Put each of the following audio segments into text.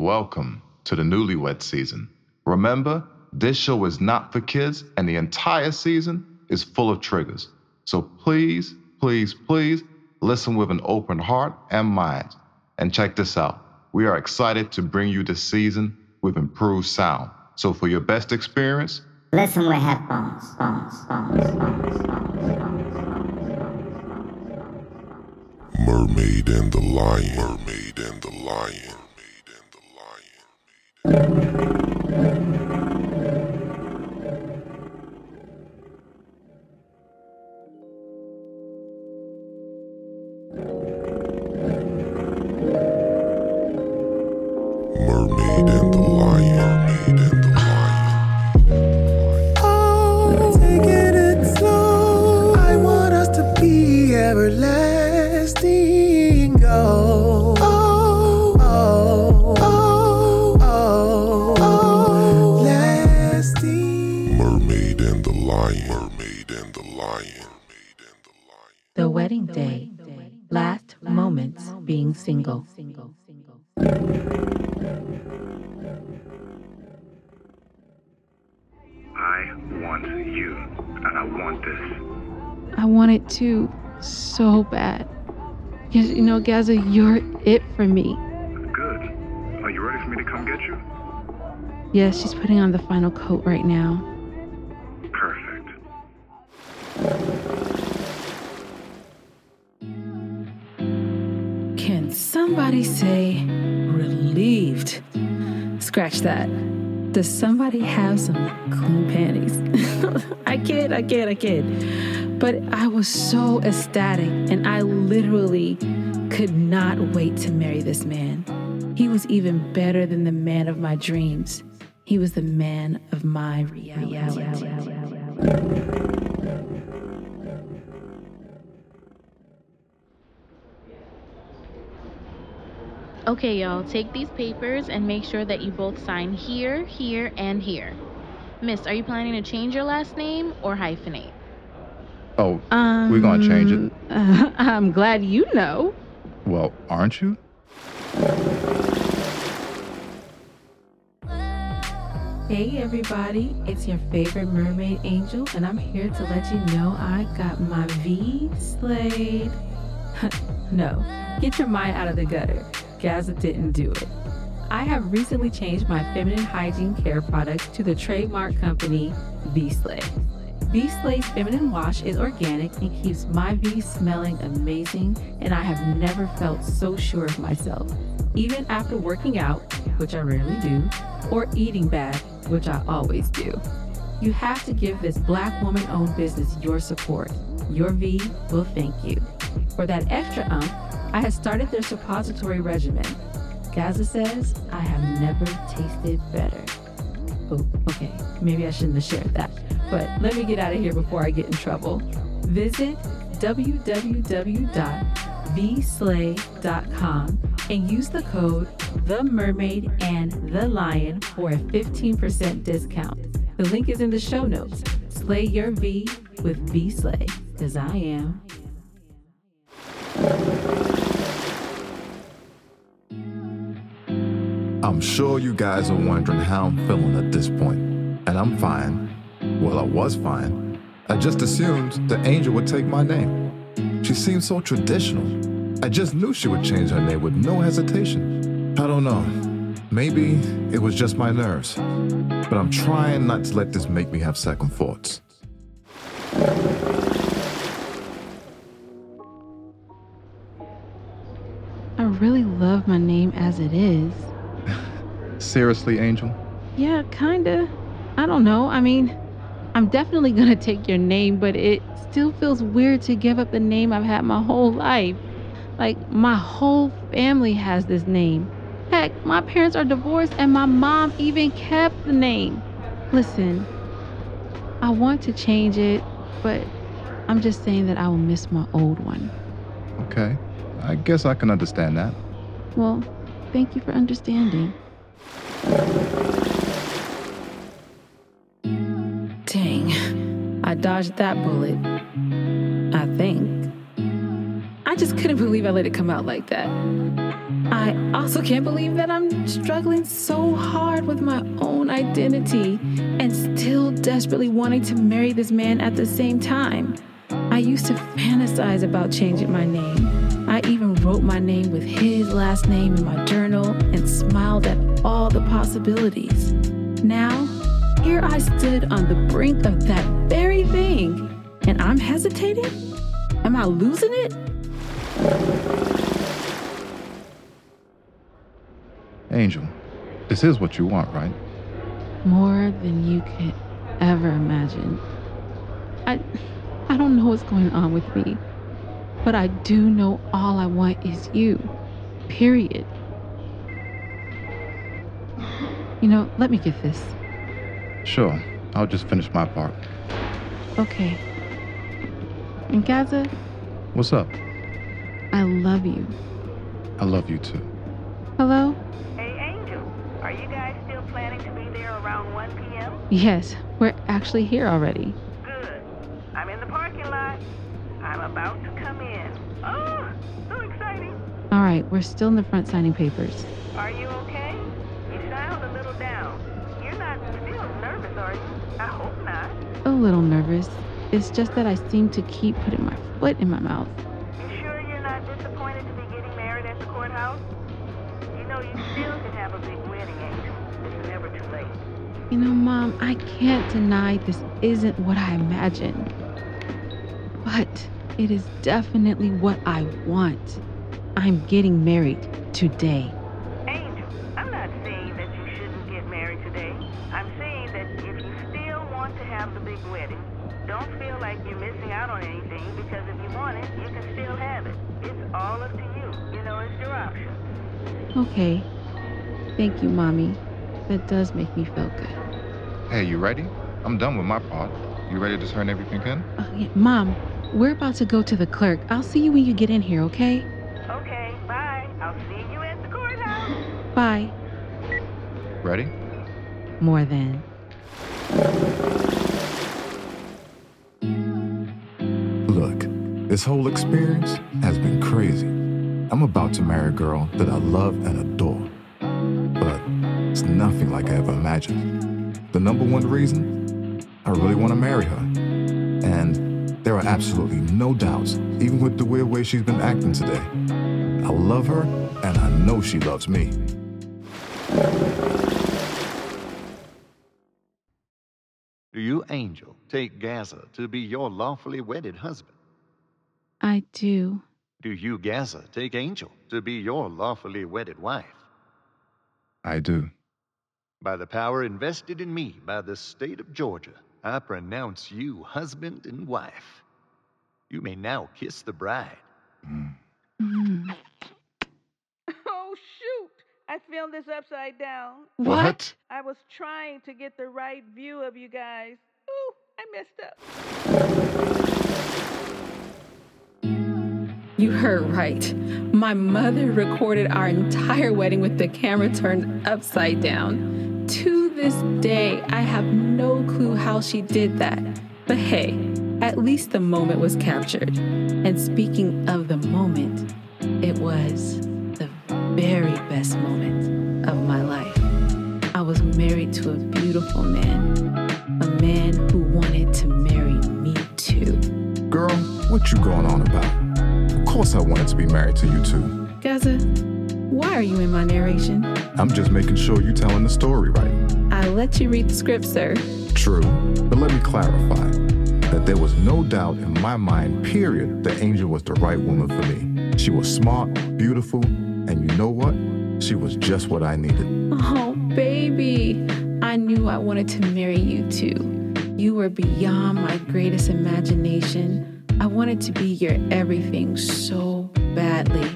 welcome to the newlywed season. Remember, this show is not for kids, and the entire season is full of triggers. So please, please, please listen with an open heart and mind. And check this out we are excited to bring you this season with improved sound. So for your best experience, listen with headphones. Phones, phones, phones, Mermaid and the Lion. Mermaid and the Lion. Mermaid and the Lion. The Wedding Day. Last Moments Being Single. I want you, and I want this. I want it too, so bad. Yes, you know, Gazza, you're it for me. Good. Are you ready for me to come get you? Yes, she's putting on the final coat right now. Somebody say relieved? Scratch that. Does somebody have some clean panties? I kid, I kid, I kid. But I was so ecstatic and I literally could not wait to marry this man. He was even better than the man of my dreams. He was the man of my reality. Okay, y'all, take these papers and make sure that you both sign here, here, and here. Miss, are you planning to change your last name or hyphenate? Oh, um, we're gonna change it. Uh, I'm glad you know. Well, aren't you? Hey everybody, it's your favorite mermaid angel, and I'm here to let you know I got my V slayed. no, get your mind out of the gutter. Gazza didn't do it. I have recently changed my feminine hygiene care products to the trademark company Vslay. Feminine wash is organic and keeps my V smelling amazing, and I have never felt so sure of myself. Even after working out, which I rarely do, or eating bad, which I always do. You have to give this black woman owned business your support. Your V will thank you. For that extra ump, I had started their suppository regimen. Gazza says, I have never tasted better. Oh, okay, maybe I shouldn't have shared that. But let me get out of here before I get in trouble. Visit www.vslay.com and use the code The Mermaid and The Lion for a 15% discount. The link is in the show notes. Slay your V with Vslay, as I am. I'm sure you guys are wondering how I'm feeling at this point, and I'm fine. Well, I was fine. I just assumed the angel would take my name. She seemed so traditional. I just knew she would change her name with no hesitation. I don't know. Maybe it was just my nerves. But I'm trying not to let this make me have second thoughts. I really love my name as it is. Seriously, Angel? Yeah, kinda. I don't know. I mean, I'm definitely gonna take your name, but it still feels weird to give up the name I've had my whole life. Like, my whole family has this name. Heck, my parents are divorced and my mom even kept the name. Listen, I want to change it, but I'm just saying that I will miss my old one. Okay. I guess I can understand that. Well, thank you for understanding. Dodged that bullet. I think. I just couldn't believe I let it come out like that. I also can't believe that I'm struggling so hard with my own identity and still desperately wanting to marry this man at the same time. I used to fantasize about changing my name. I even wrote my name with his last name in my journal and smiled at all the possibilities. Now, here I stood on the brink of that very thing, and I'm hesitating? Am I losing it? Angel, this is what you want, right? More than you could ever imagine. I I don't know what's going on with me, but I do know all I want is you. Period. You know, let me get this. Sure, I'll just finish my part. Okay. In Gazza, What's up? I love you. I love you too. Hello? Hey, Angel, are you guys still planning to be there around 1 p.m.? Yes, we're actually here already. Good. I'm in the parking lot. I'm about to come in. Oh, so exciting. All right, we're still in the front signing papers. Are you okay? I hope not. A little nervous. It's just that I seem to keep putting my foot in my mouth. You sure you're not disappointed to be getting married at the courthouse? You know you still can have a big wedding, Angel. It's never too late. You know, Mom, I can't deny this isn't what I imagined. But it is definitely what I want. I'm getting married today. Okay. Thank you, Mommy. That does make me feel good. Hey, you ready? I'm done with my part. You ready to turn everything in? Oh, yeah. Mom, we're about to go to the clerk. I'll see you when you get in here, okay? Okay, bye. I'll see you at the courthouse. Bye. Ready? More than. Look, this whole experience has been crazy. I'm about to marry a girl that I love and adore. But it's nothing like I ever imagined. The number one reason? I really want to marry her. And there are absolutely no doubts, even with the weird way she's been acting today. I love her, and I know she loves me. Do you, Angel, take Gazza to be your lawfully wedded husband? I do. Do you, Gazza, take Angel to be your lawfully wedded wife? I do. By the power invested in me by the state of Georgia, I pronounce you husband and wife. You may now kiss the bride. Mm. Oh, shoot. I filmed this upside down. What? I was trying to get the right view of you guys. Ooh, I messed up. You heard right. My mother recorded our entire wedding with the camera turned upside down. To this day, I have no clue how she did that. But hey, at least the moment was captured. And speaking of the moment, it was the very best moment of my life. I was married to a beautiful man, a man who wanted to marry me too. Girl, what you going on about? Course I wanted to be married to you too. Gazza, why are you in my narration? I'm just making sure you're telling the story right. I let you read the script, sir. True, but let me clarify that there was no doubt in my mind, period, that Angel was the right woman for me. She was smart, beautiful, and you know what? She was just what I needed. Oh, baby. I knew I wanted to marry you too. You were beyond my greatest imagination. I wanted to be your everything so badly.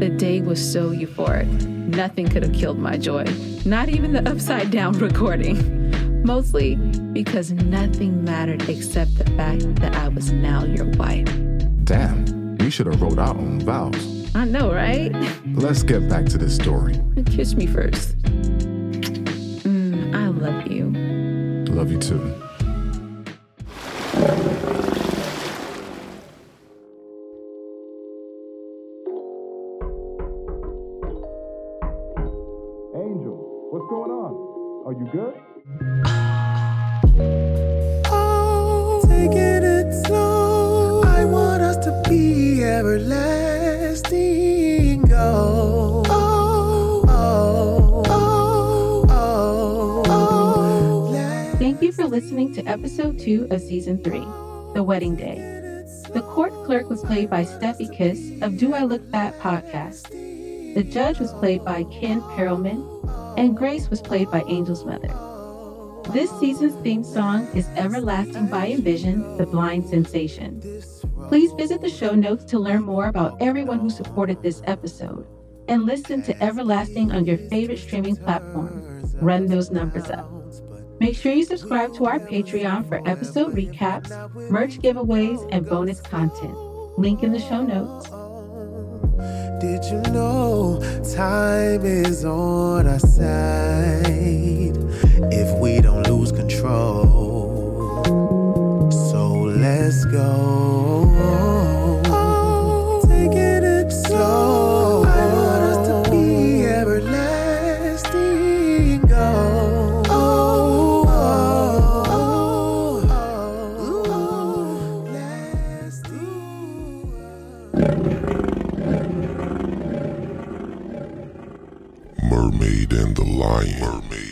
The day was so euphoric. Nothing could have killed my joy, not even the upside down recording. Mostly because nothing mattered except the fact that I was now your wife. Damn, we should have wrote our own vows. I know, right? Let's get back to this story. Kiss me first. Mm, I love you. Love you too. You good? Oh, taking it slow. I want us to be everlasting. Oh, oh, oh, oh, oh, oh. Thank you for listening to episode two of season three, The Wedding Day. The court clerk was played by Stephy Kiss of Do I Look Fat podcast. The judge was played by Ken Parelman, and Grace was played by Angel's mother. This season's theme song is Everlasting by Envision, the blind sensation. Please visit the show notes to learn more about everyone who supported this episode and listen to Everlasting on your favorite streaming platform. Run those numbers up. Make sure you subscribe to our Patreon for episode recaps, merch giveaways, and bonus content. Link in the show notes. Did you know? Time is on our side and the Lion. Mermaid